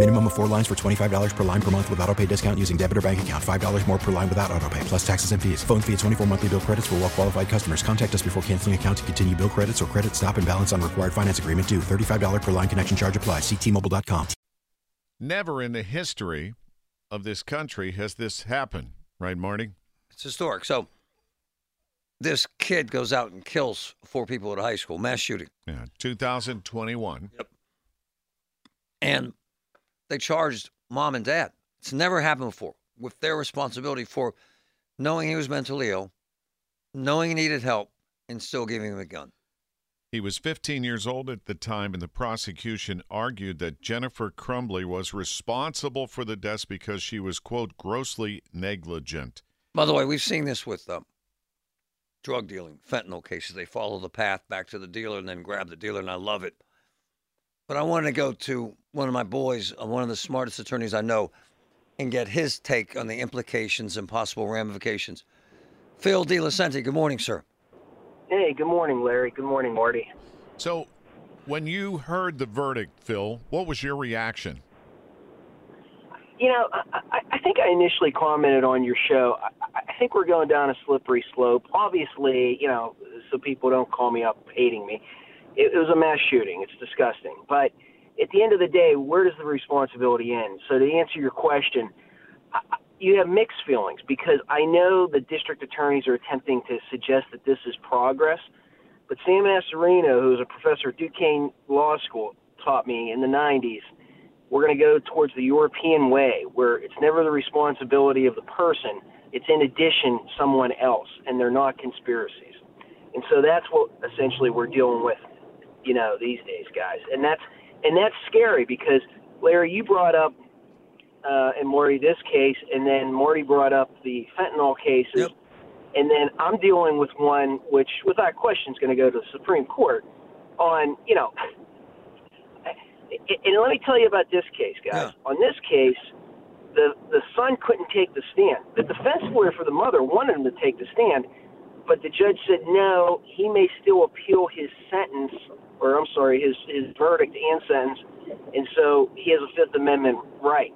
Minimum of four lines for $25 per line per month with auto pay discount using debit or bank account. $5 more per line without auto pay, plus taxes and fees. Phone fee at 24 monthly bill credits for well qualified customers. Contact us before canceling account to continue bill credits or credit stop and balance on required finance agreement due. $35 per line connection charge applies. Ctmobile.com. Never in the history of this country has this happened, right, Marty? It's historic. So this kid goes out and kills four people at a high school, mass shooting. Yeah, 2021. Yep. And they charged mom and dad. It's never happened before with their responsibility for knowing he was mentally ill, knowing he needed help, and still giving him a gun. He was 15 years old at the time, and the prosecution argued that Jennifer Crumbley was responsible for the deaths because she was, quote, grossly negligent. By the way, we've seen this with um, drug dealing, fentanyl cases. They follow the path back to the dealer and then grab the dealer, and I love it. But I want to go to one of my boys, uh, one of the smartest attorneys I know, and get his take on the implications and possible ramifications. Phil DiLucente, good morning, sir. Hey, good morning, Larry. Good morning, Marty. So, when you heard the verdict, Phil, what was your reaction? You know, I, I think I initially commented on your show. I, I think we're going down a slippery slope. Obviously, you know, so people don't call me up hating me. It, it was a mass shooting. It's disgusting. But at the end of the day, where does the responsibility end? So to answer your question, I, you have mixed feelings because I know the district attorneys are attempting to suggest that this is progress. But Sam Astorino, who's a professor at Duquesne Law School, taught me in the 90s – we're going to go towards the European way, where it's never the responsibility of the person, it's in addition someone else, and they're not conspiracies. And so that's what essentially we're dealing with, you know, these days, guys. And that's and that's scary because Larry, you brought up uh, and Marty this case, and then Marty brought up the fentanyl cases, Yep. and then I'm dealing with one which, without question, is going to go to the Supreme Court on, you know, and let me tell you about this case, guys. On this case, the the son couldn't take the stand. The defense lawyer for the mother wanted him to take the stand, but the judge said no. He may still appeal his sentence, or I'm sorry, his his verdict and sentence, and so he has a Fifth Amendment right.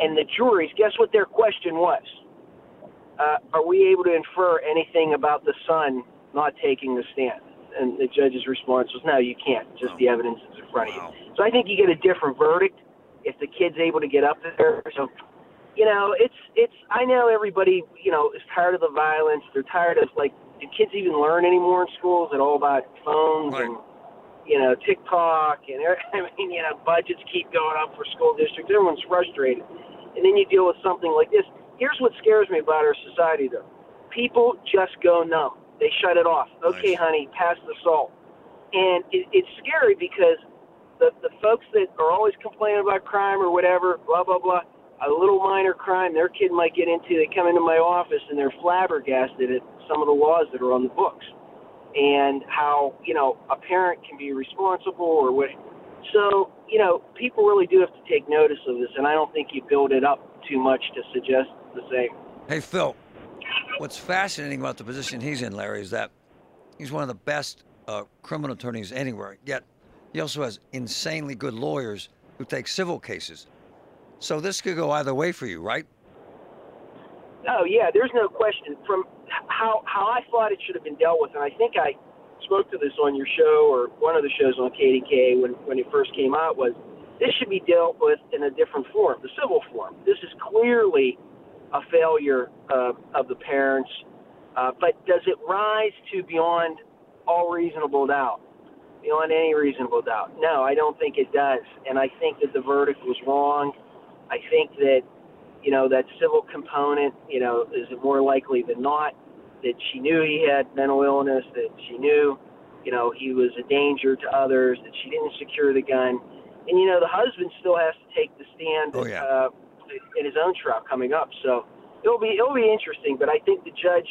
And the juries, guess what their question was? Uh, are we able to infer anything about the son not taking the stand? And the judge's response was, no, you can't. Just the evidence is in front of you. So I think you get a different verdict if the kid's able to get up there. So, you know, it's it's. I know everybody, you know, is tired of the violence. They're tired of like, do kids even learn anymore in schools? Is it all about phones and you know TikTok and I mean, you know, budgets keep going up for school districts. Everyone's frustrated, and then you deal with something like this. Here's what scares me about our society, though. People just go numb. They shut it off. Okay, honey, pass the salt. And it, it's scary because the the folks that are always complaining about crime or whatever, blah blah blah, a little minor crime their kid might get into, they come into my office and they're flabbergasted at some of the laws that are on the books and how you know a parent can be responsible or what. So you know people really do have to take notice of this, and I don't think you build it up too much to suggest the same. Hey, Phil, what's fascinating about the position he's in, Larry, is that he's one of the best uh, criminal attorneys anywhere. Yet he also has insanely good lawyers who take civil cases. So this could go either way for you, right? Oh yeah, there's no question. From how how I thought it should have been dealt with, and I think I spoke to this on your show or one of the shows on KDK when when it first came out was this should be dealt with in a different form, the civil form. This is clearly a failure uh, of the parents, uh, but does it rise to beyond all reasonable doubt? beyond any reasonable doubt. No, I don't think it does, and I think that the verdict was wrong. I think that you know that civil component, you know, is more likely than not that she knew he had mental illness, that she knew, you know, he was a danger to others, that she didn't secure the gun, and you know the husband still has to take the stand Oh, yeah. uh, in his own trial coming up. So it'll be it'll be interesting, but I think the judge.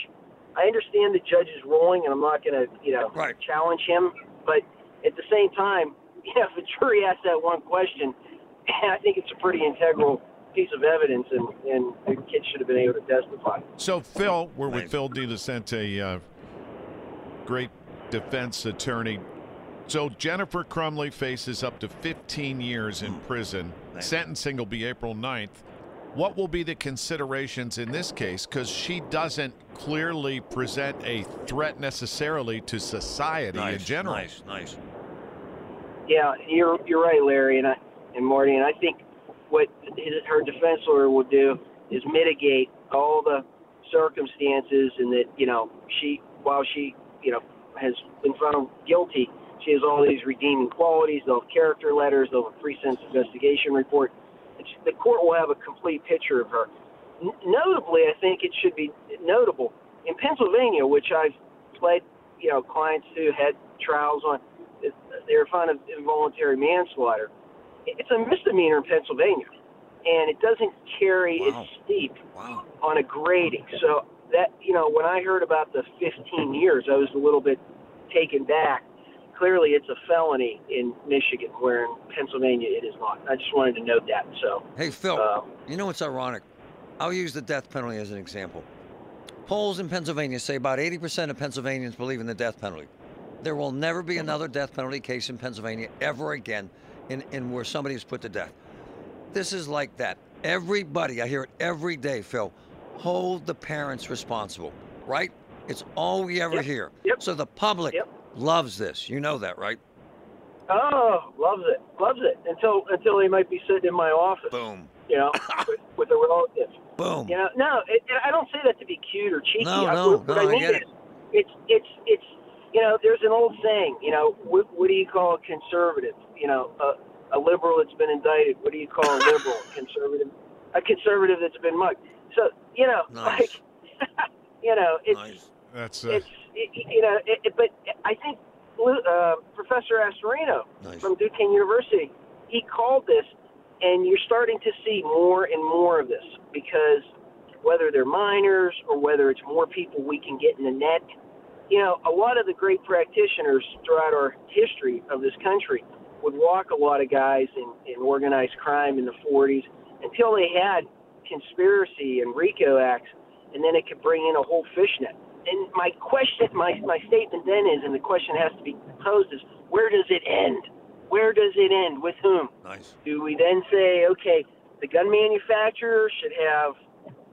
I understand the judge's ruling, and I'm not going to, you know, Right. challenge him. But at the same time, you know, if a jury asks that one question, I think it's a pretty integral piece of evidence, and, and the kid should have been able to testify. So, Phil, we're with Nice. Phil DiLucente, uh, great defense attorney. So, Jennifer Crumbley faces up to 15 years in prison. Nice. Sentencing will be April 9th. What will be the considerations in this case? Because she doesn't clearly present a threat necessarily to society nice, in general. Nice, nice. Yeah, you're you're right, Larry, and I, and Marty, and I think what his, her defense lawyer will do is mitigate all the circumstances, and that you know she, while she you know has been found guilty, she has all these redeeming qualities. They'll have character letters. They'll have a pre-sentence investigation report. She, the court will have a complete picture of her. N- notably, I think it should be notable in Pennsylvania, which I've played, you know, clients who had trials on. They were found of involuntary manslaughter. It's a misdemeanor in Pennsylvania, and it doesn't carry. Wow. It's steep Wow. on a grading. So that you know, when I heard about the 15 years, I was a little bit taken back. Clearly, it's a felony in Michigan, where in Pennsylvania it is not. I just wanted to note that. So, Hey, Phil, uh, you know what's ironic? I'll use the death penalty as an example. Polls in Pennsylvania say about 80% of Pennsylvanians believe in the death penalty. There will never be another death penalty case in Pennsylvania ever again in, in where somebody is put to death. This is like that. Everybody, I hear it every day, Phil, hold the parents responsible, right? It's all we ever Yep, hear. yep, So the public yep. loves this. You know that, right? oh, loves it, loves it until until they might be sitting in my office, Boom. you know, with, with a relative. Boom. You know, no, it, I don't say that to be cute or cheeky. No, no, what no, I I get it. it's it's it's you know, there's an old saying. You know, what, what do you call a conservative? You know, a, a liberal that's been indicted. What do you call a liberal? A conservative, a conservative that's been mugged. So you know, Nice. like, you know, it's Nice. That's uh, it's it, you know, it, it, but I think uh, Professor Astorino Nice. from Duquesne University, he called this, and you're starting to see more and more of this because whether they're minors or whether it's more people we can get in the net, you know, a lot of the great practitioners throughout our history of this country would walk a lot of guys in, in organized crime in the 40s until they had conspiracy and RICO acts, and then it could bring in a whole fishnet. And my question, my, my statement then is, and the question has to be posed is, where does it end? Where does it end? With whom? Nice. Do we then say, okay, the gun manufacturer should have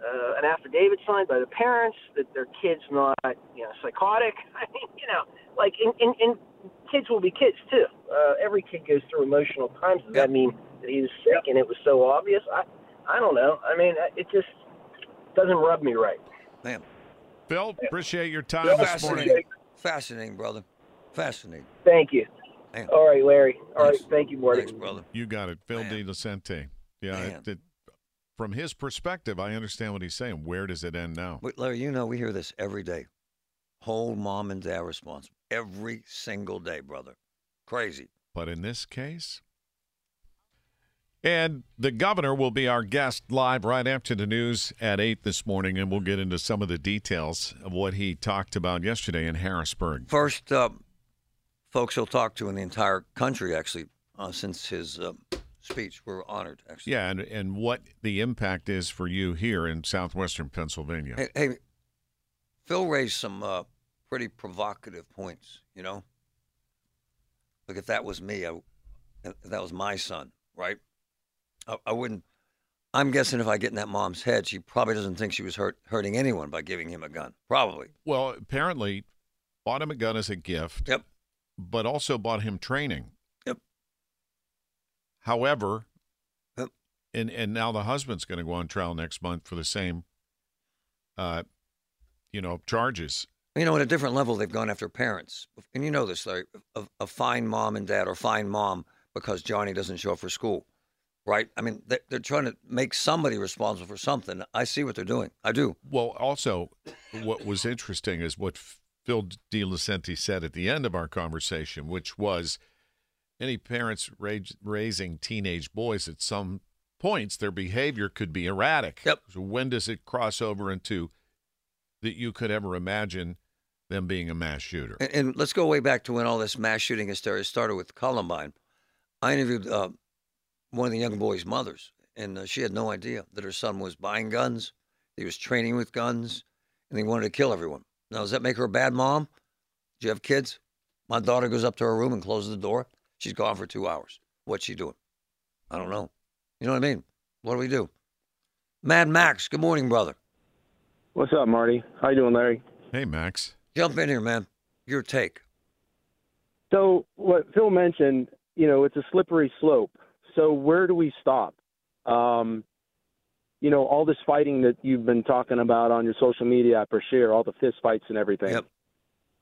uh, an affidavit signed by the parents that their kid's not, you know, psychotic? I mean, you know, like, and, and, and kids will be kids too. Uh, every kid goes through emotional times. Does Yep. that mean that he was sick and it was so obvious? I, I don't know. I mean, it just doesn't rub me right. Man, Phil, appreciate your time this morning. fascinating. Fascinating, brother. Fascinating. Thank you. Man. All right, Larry. All right, Thanks. thank you, Marty. Thanks, brother. You got it. Phil Man. DiLucente. Yeah, it, it, from his perspective, I understand what he's saying. Where does it end now? But Larry, you know we hear this every day. Hold mom and dad responsible every single day, brother. Crazy. But in this case, and the governor will be our guest live right after the news at 8 this morning, and we'll get into some of the details of what he talked about yesterday in Harrisburg. First uh, folks he'll talk to in the entire country, actually, uh, since his uh, speech. We're honored, actually. Yeah, and, and what the impact is for you here in southwestern Pennsylvania. Hey, hey Phil raised some uh, pretty provocative points, you know? Look, if that was me, I, if that was my son, right? I, I wouldn't. I'm guessing if I get in that mom's head, she probably doesn't think she was hurt, hurting anyone by giving him a gun. Probably. Well, apparently, bought him a gun as a gift, Yep. but also bought him training. However, and and now the husband's going to go on trial next month for the same, uh, you know, charges. You know, at a different level, they've gone after parents. And you know this, Larry, a, a fine mom and dad or fine mom because Johnny doesn't show up for school, right? I mean, they're, they're trying to make somebody responsible for something. I see what they're doing. I do. Well, also, what was interesting is what Phil DiLucente said at the end of our conversation, which was any parents raising teenage boys at some points, their behavior could be erratic. Yep. So when does it cross over into that you could ever imagine them being a mass shooter? And, and let's go way back to when all this mass shooting hysteria started with Columbine. I interviewed uh, one of the young boy's mothers, and uh, she had no idea that her son was buying guns, he was training with guns, and he wanted to kill everyone. Now, does that make her a bad mom? Do you have kids? My daughter goes up to her room and closes the door. She's gone for two hours. What's she doing? I don't know. You know what I mean? What do we do? Mad Max, good morning, brother. What's up, Marty? How you doing, Larry? Hey, Max. Jump in here, man. Your take. So, what Phil mentioned, you know, it's a slippery slope. So, where do we stop? Um, you know, all this fighting that you've been talking about on your social media for sure, all the fist fights and everything. Yep.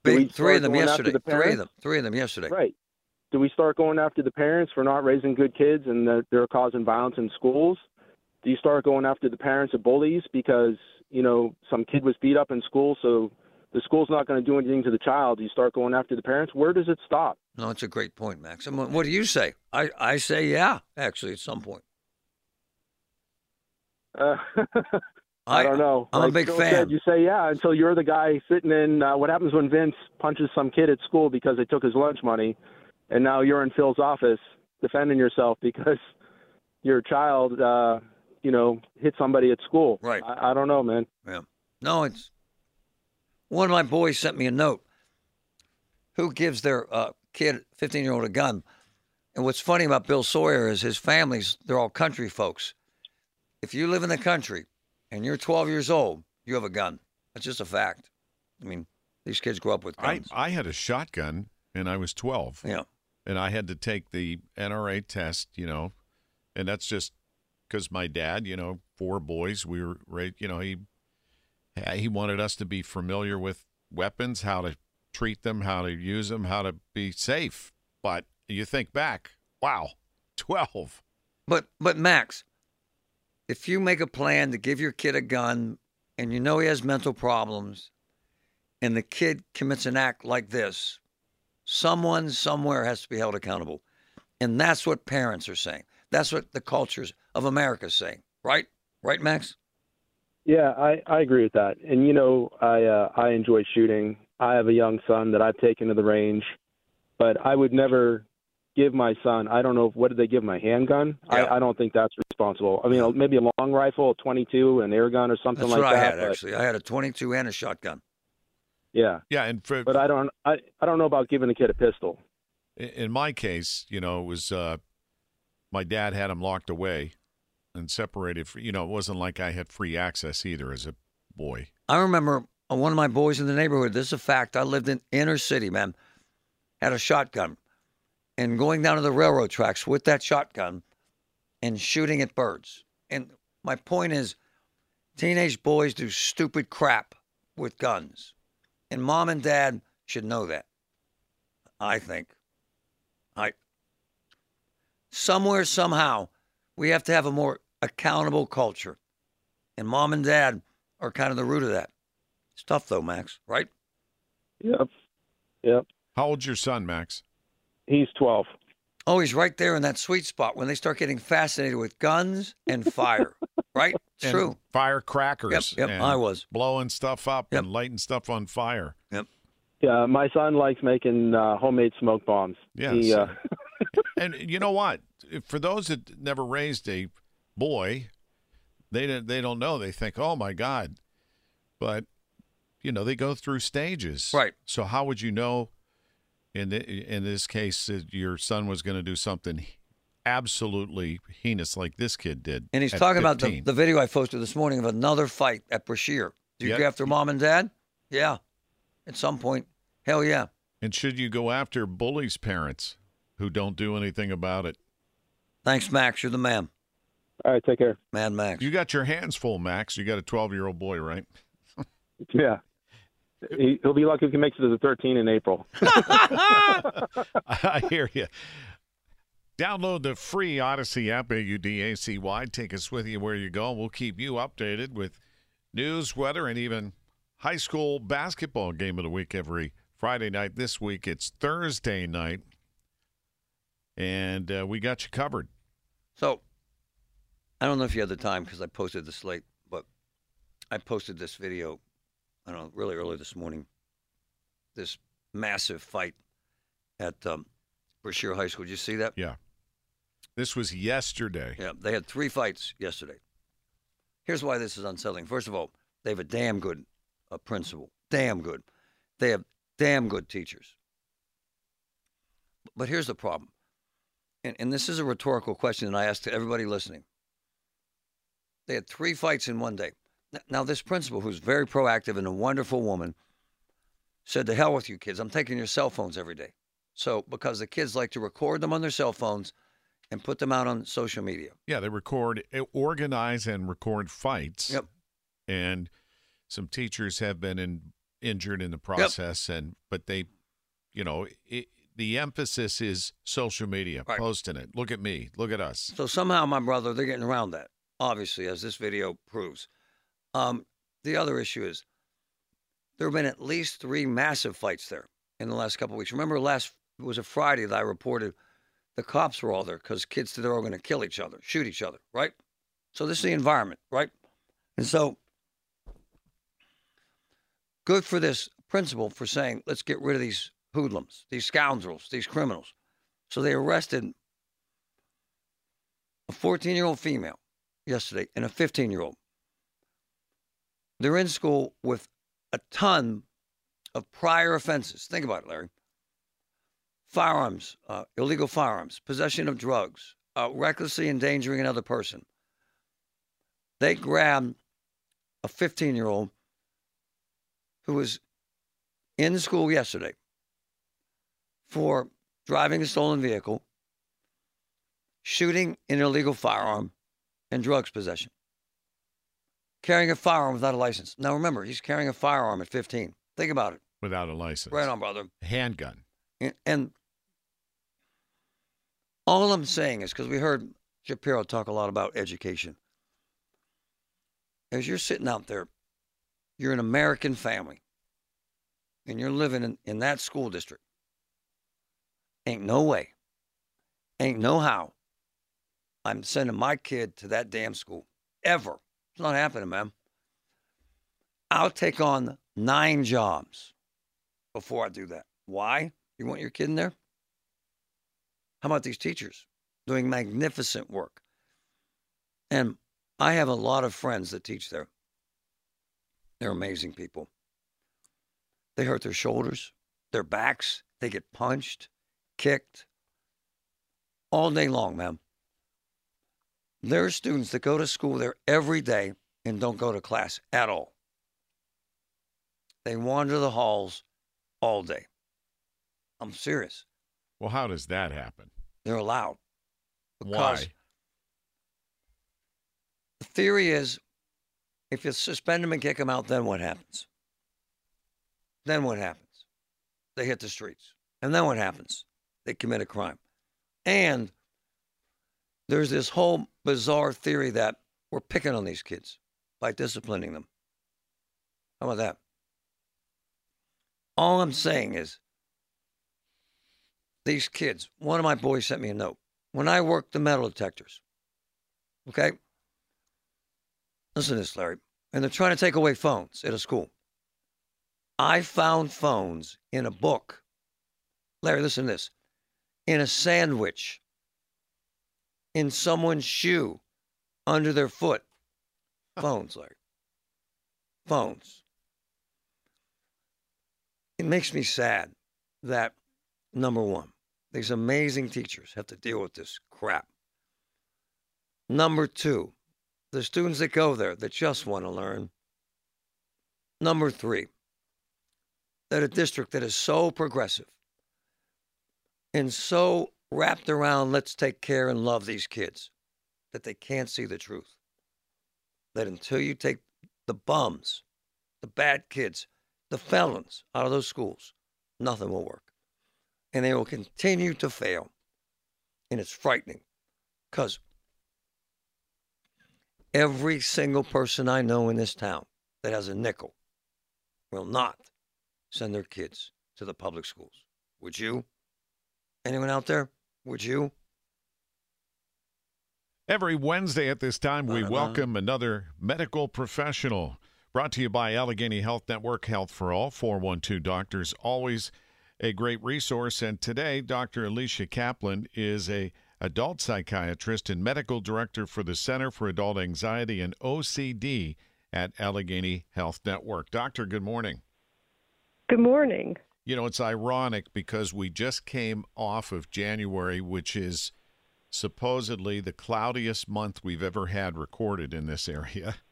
Big, three of them yesterday. The three of them. Three of them yesterday. Right. Do we start going after the parents for not raising good kids and that they're causing violence in schools? Do you start going after the parents of bullies because you know some kid was beat up in school, so the school's not going to do anything to the child? Do you start going after the parents? Where does it stop? No, it's a great point, Max. What do you say? I, I say yeah, actually, at some point. Uh, I, I, don't know. I'm like a big fan. Said, you say yeah until you're the guy sitting in. Uh, what happens when Vince punches some kid at school because they took his lunch money, and now you're in Phil's office defending yourself because your child, uh, you know, hit somebody at school. Right. I, I don't know, man. Yeah. No, it's one of my boys sent me a note. Who gives their uh, kid, 15 year old, a gun? And what's funny about Bill Sawyer is his family's, they're all country folks if you live in the country and you're 12 years old, you have a gun. That's just a fact. I mean, these kids grow up with guns. I, I had a shotgun and I was 12. Yeah. And I had to take the NRA test, you know, and that's just because my dad, you know, four boys, we were, you know, he he wanted us to be familiar with weapons, how to treat them, how to use them, how to be safe. But you think back, wow, 12. But but Max, if you make a plan to give your kid a gun and you know he has mental problems and the kid commits an act like this, someone somewhere has to be held accountable. And that's what parents are saying. That's what the cultures of America is saying. Right? Right, Max? Yeah, I, I agree with that. And you know, I uh, I enjoy shooting. I have a young son that I've taken to the range, but I would never give my son. I don't know what did they give my handgun. Yeah. I, I don't think that's responsible. I mean, maybe a long rifle, a 22, an air gun, or something that's like what that. I had but, actually. I had a 22 and a shotgun. Yeah. Yeah, and for, but I don't. I I don't know about giving a kid a pistol. In my case, you know, it was uh, my dad had him locked away and separated. For, you know, it wasn't like I had free access either as a boy. I remember one of my boys in the neighborhood. This is a fact. I lived in inner city, man. Had a shotgun and going down to the railroad tracks with that shotgun and shooting at birds. And my point is, teenage boys do stupid crap with guns. And mom and dad should know that. I think. I somewhere, somehow, we have to have a more accountable culture. And mom and dad are kind of the root of that. It's tough though, Max, right? Yep. Yep. How old's your son, Max? He's 12. Oh, he's right there in that sweet spot when they start getting fascinated with guns and fire. right? It's and true. Firecrackers. Yep, yep I was. Blowing stuff up yep. and lighting stuff on fire. Yep. Yeah, my son likes making uh, homemade smoke bombs. Yes. He, uh... and you know what? For those that never raised a boy, they don't, they don't know. They think, oh my God. But, you know, they go through stages. Right. So how would you know in the, in this case, your son was going to do something absolutely heinous like this kid did. And he's talking 15. about the, the video I posted this morning of another fight at Brashear. Do you yep. go after mom and dad? Yeah. At some point, hell yeah. And should you go after bullies' parents who don't do anything about it? Thanks, Max. You're the man. All right, take care. Man, Max. You got your hands full, Max. You got a 12 year old boy, right? yeah. He, will be lucky if he makes it to the 13 in April. I hear you. Download the free Audacy app, A-U-D-A-C-Y. Take us with you where you go. We'll keep you updated with news, weather, and even high school basketball game of the week every Friday night. This week it's Thursday night, and uh, we got you covered. So, I don't know if you had the time because I posted the slate, but I posted this video, I don't know, really early this morning. This massive fight at um, Brashear High School. Did you see that? Yeah. This was yesterday. Yeah, they had three fights yesterday. Here's why this is unsettling. First of all, they have a damn good uh, principal. Damn good. They have damn good teachers. But here's the problem. And, and this is a rhetorical question, and I ask to everybody listening. They had three fights in one day. Now, this principal, who's very proactive and a wonderful woman, said, To hell with you kids. I'm taking your cell phones every day. So, because the kids like to record them on their cell phones and put them out on social media. Yeah, they record, eh, organize, and record fights. Yep. And some teachers have been in, injured in the process, yep. and but they, you know, it, the emphasis is social media, right. posting it. Look at me, look at us. So somehow, my brother, they're getting around that. Obviously, as this video proves. Um, the other issue is there have been at least three massive fights there in the last couple of weeks. Remember, last it was a Friday that I reported the cops were all there because kids they're all going to kill each other, shoot each other, right? So this is the environment, right? And so good for this principal for saying, let's get rid of these hoodlums, these scoundrels, these criminals. So they arrested a 14 year old female yesterday and a 15 year old. They're in school with a ton of prior offenses. Think about it, Larry firearms, uh, illegal firearms, possession of drugs, uh, recklessly endangering another person. They grabbed a 15 year old who was in school yesterday for driving a stolen vehicle, shooting an illegal firearm, and drugs possession. Carrying a firearm without a license. Now remember, he's carrying a firearm at 15. Think about it. Without a license. Right on, brother. Handgun. And, all I'm saying is because we heard Shapiro talk a lot about education. As you're sitting out there, you're an American family, and you're living in, in that school district. Ain't no way, ain't no how I'm sending my kid to that damn school ever. It's not happening, man. I'll take on nine jobs before I do that. Why? You want your kid in there? How about these teachers doing magnificent work? And I have a lot of friends that teach there. They're amazing people. They hurt their shoulders, their backs, they get punched, kicked all day long, man. There are students that go to school there every day and don't go to class at all. They wander the halls all day. I'm serious. Well, how does that happen? They're allowed. Because Why? The theory is if you suspend them and kick them out, then what happens? Then what happens? They hit the streets. And then what happens? They commit a crime. And there's this whole bizarre theory that we're picking on these kids by disciplining them. How about that? All I'm saying is these kids. One of my boys sent me a note. When I worked the metal detectors, okay? Listen to this, Larry. And they're trying to take away phones at a school. I found phones in a book. Larry, listen to this. In a sandwich, in someone's shoe, under their foot. Phones, Larry. Phones. It makes me sad that, number one, these amazing teachers have to deal with this crap. Number two, the students that go there that just want to learn. Number three, that a district that is so progressive and so wrapped around let's take care and love these kids that they can't see the truth. That until you take the bums, the bad kids, the felons out of those schools, nothing will work. And they will continue to fail. And it's frightening because every single person I know in this town that has a nickel will not send their kids to the public schools. Would you? Anyone out there? Would you? Every Wednesday at this time, we uh-huh. welcome another medical professional. Brought to you by Allegheny Health Network, Health for All, 412 Doctors. Always a great resource. And today, Dr. Alicia Kaplan is a adult psychiatrist and medical director for the Center for Adult Anxiety and OCD at Allegheny Health Network. Doctor, good morning. Good morning. You know, it's ironic because we just came off of January, which is supposedly the cloudiest month we've ever had recorded in this area.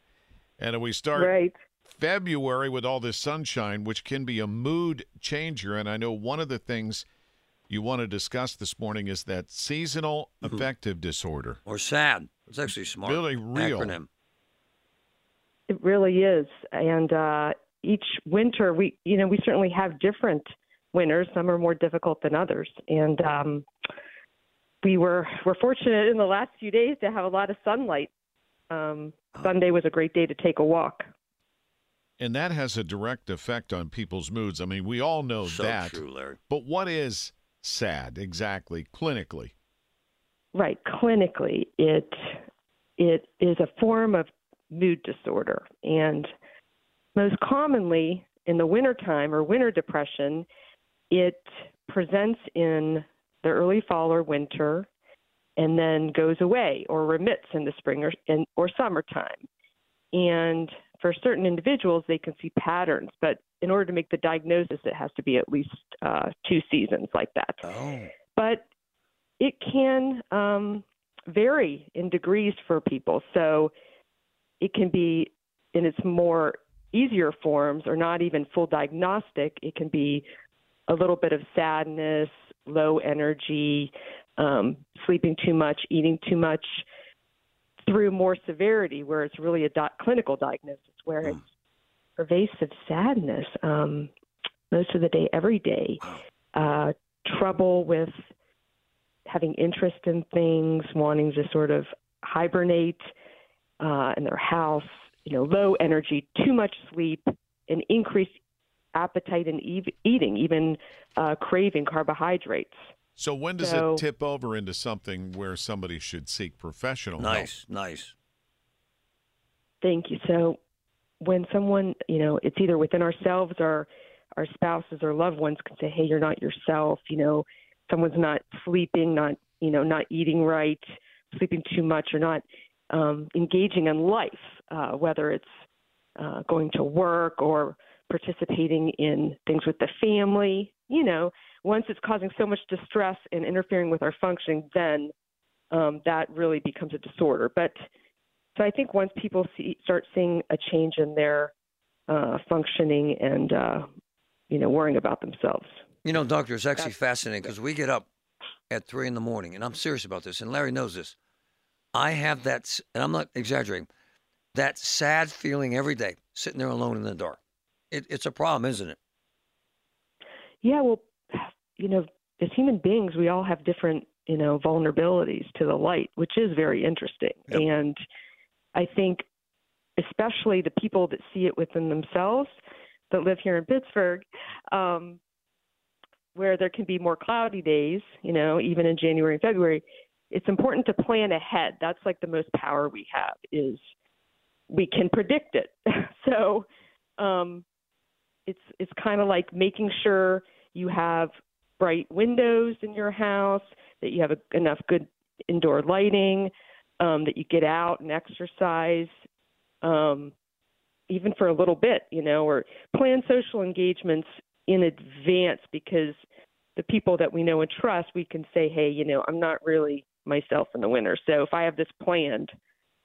And we start right. February with all this sunshine, which can be a mood changer. And I know one of the things you want to discuss this morning is that seasonal Mm-hmm. affective disorder. Or sad. It's actually smart. Really real. Acronym. It really is. And uh, each winter, we, you know, we certainly have different winters. Some are more difficult than others. And um, we were, were fortunate in the last few days to have a lot of sunlight. Um, Sunday was a great day to take a walk. And that has a direct effect on people's moods. I mean, we all know So that. true, Larry. But what is sad exactly clinically? Right. Clinically, it it is a form of mood disorder, and most commonly in the wintertime or winter depression, it presents in the early fall or winter, and then goes away or remits in the spring or in, or summertime. And for certain individuals, they can see patterns, but in order to make the diagnosis, it has to be at least uh, two seasons like that Oh. but it can um, vary in degrees for people. So it can be in its more easier forms or not even full diagnostic. It can be a little bit of sadness, low energy, um, sleeping too much, eating too much, through more severity, where it's really a doc- clinical diagnosis, where it's pervasive sadness um, most of the day, every day, uh, trouble with having interest in things, wanting to sort of hibernate uh, in their house, you know, low energy, too much sleep, an increased appetite and eating, even uh, craving carbohydrates. So when does So- it tip over into something where somebody should seek professional help? Nice, nice. Thank you. So when someone, you know, it's either within ourselves or our spouses or loved ones can say, "Hey, you're not yourself," you know, someone's not sleeping, not, you know, not eating right, sleeping too much or not um, engaging in life, uh, whether it's uh, going to work or participating in things with the family. You know, once it's causing so much distress and interfering with our functioning, then um, that really becomes a disorder. But so I think once people see, start seeing a change in their uh, functioning and uh, you know worrying about themselves. You know, doctor, it's actually fascinating because we get up at three in the morning, and I'm serious about this, and Larry knows this. I have that, s- and I'm not exaggerating, that sad feeling every day, sitting there alone in the dark. It, it's a problem, isn't it? Yeah, well, you know, as human beings, we all have different you know vulnerabilities to the light, which is very interesting. And I think, especially the people that see it within themselves, that live here in Pittsburgh, um, where there can be more cloudy days, you know, even in January and February, it's important to plan ahead. That's like the most power we have is we can predict it. so um, it's it's kind of like making sure you have bright windows in your house, that you have a, enough good indoor lighting, um, that you get out and exercise, um, even for a little bit, you know, or plan social engagements in advance because the people that we know and trust, we can say, hey, you know, I'm not really myself in the winter. So if I have this planned,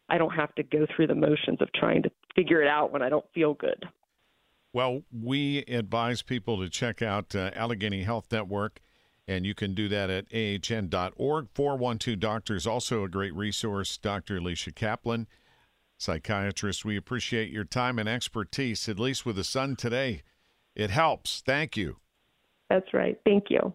I don't have to go through the motions of trying to figure it out when I don't feel good. Well, we advise people to check out uh, Allegheny Health Network, and you can do that at ahn.org. 412 Doctors, also a great resource. Dr. Alicia Kaplan, psychiatrist. We appreciate your time and expertise, at least with the sun today. It helps. Thank you. That's right. Thank you.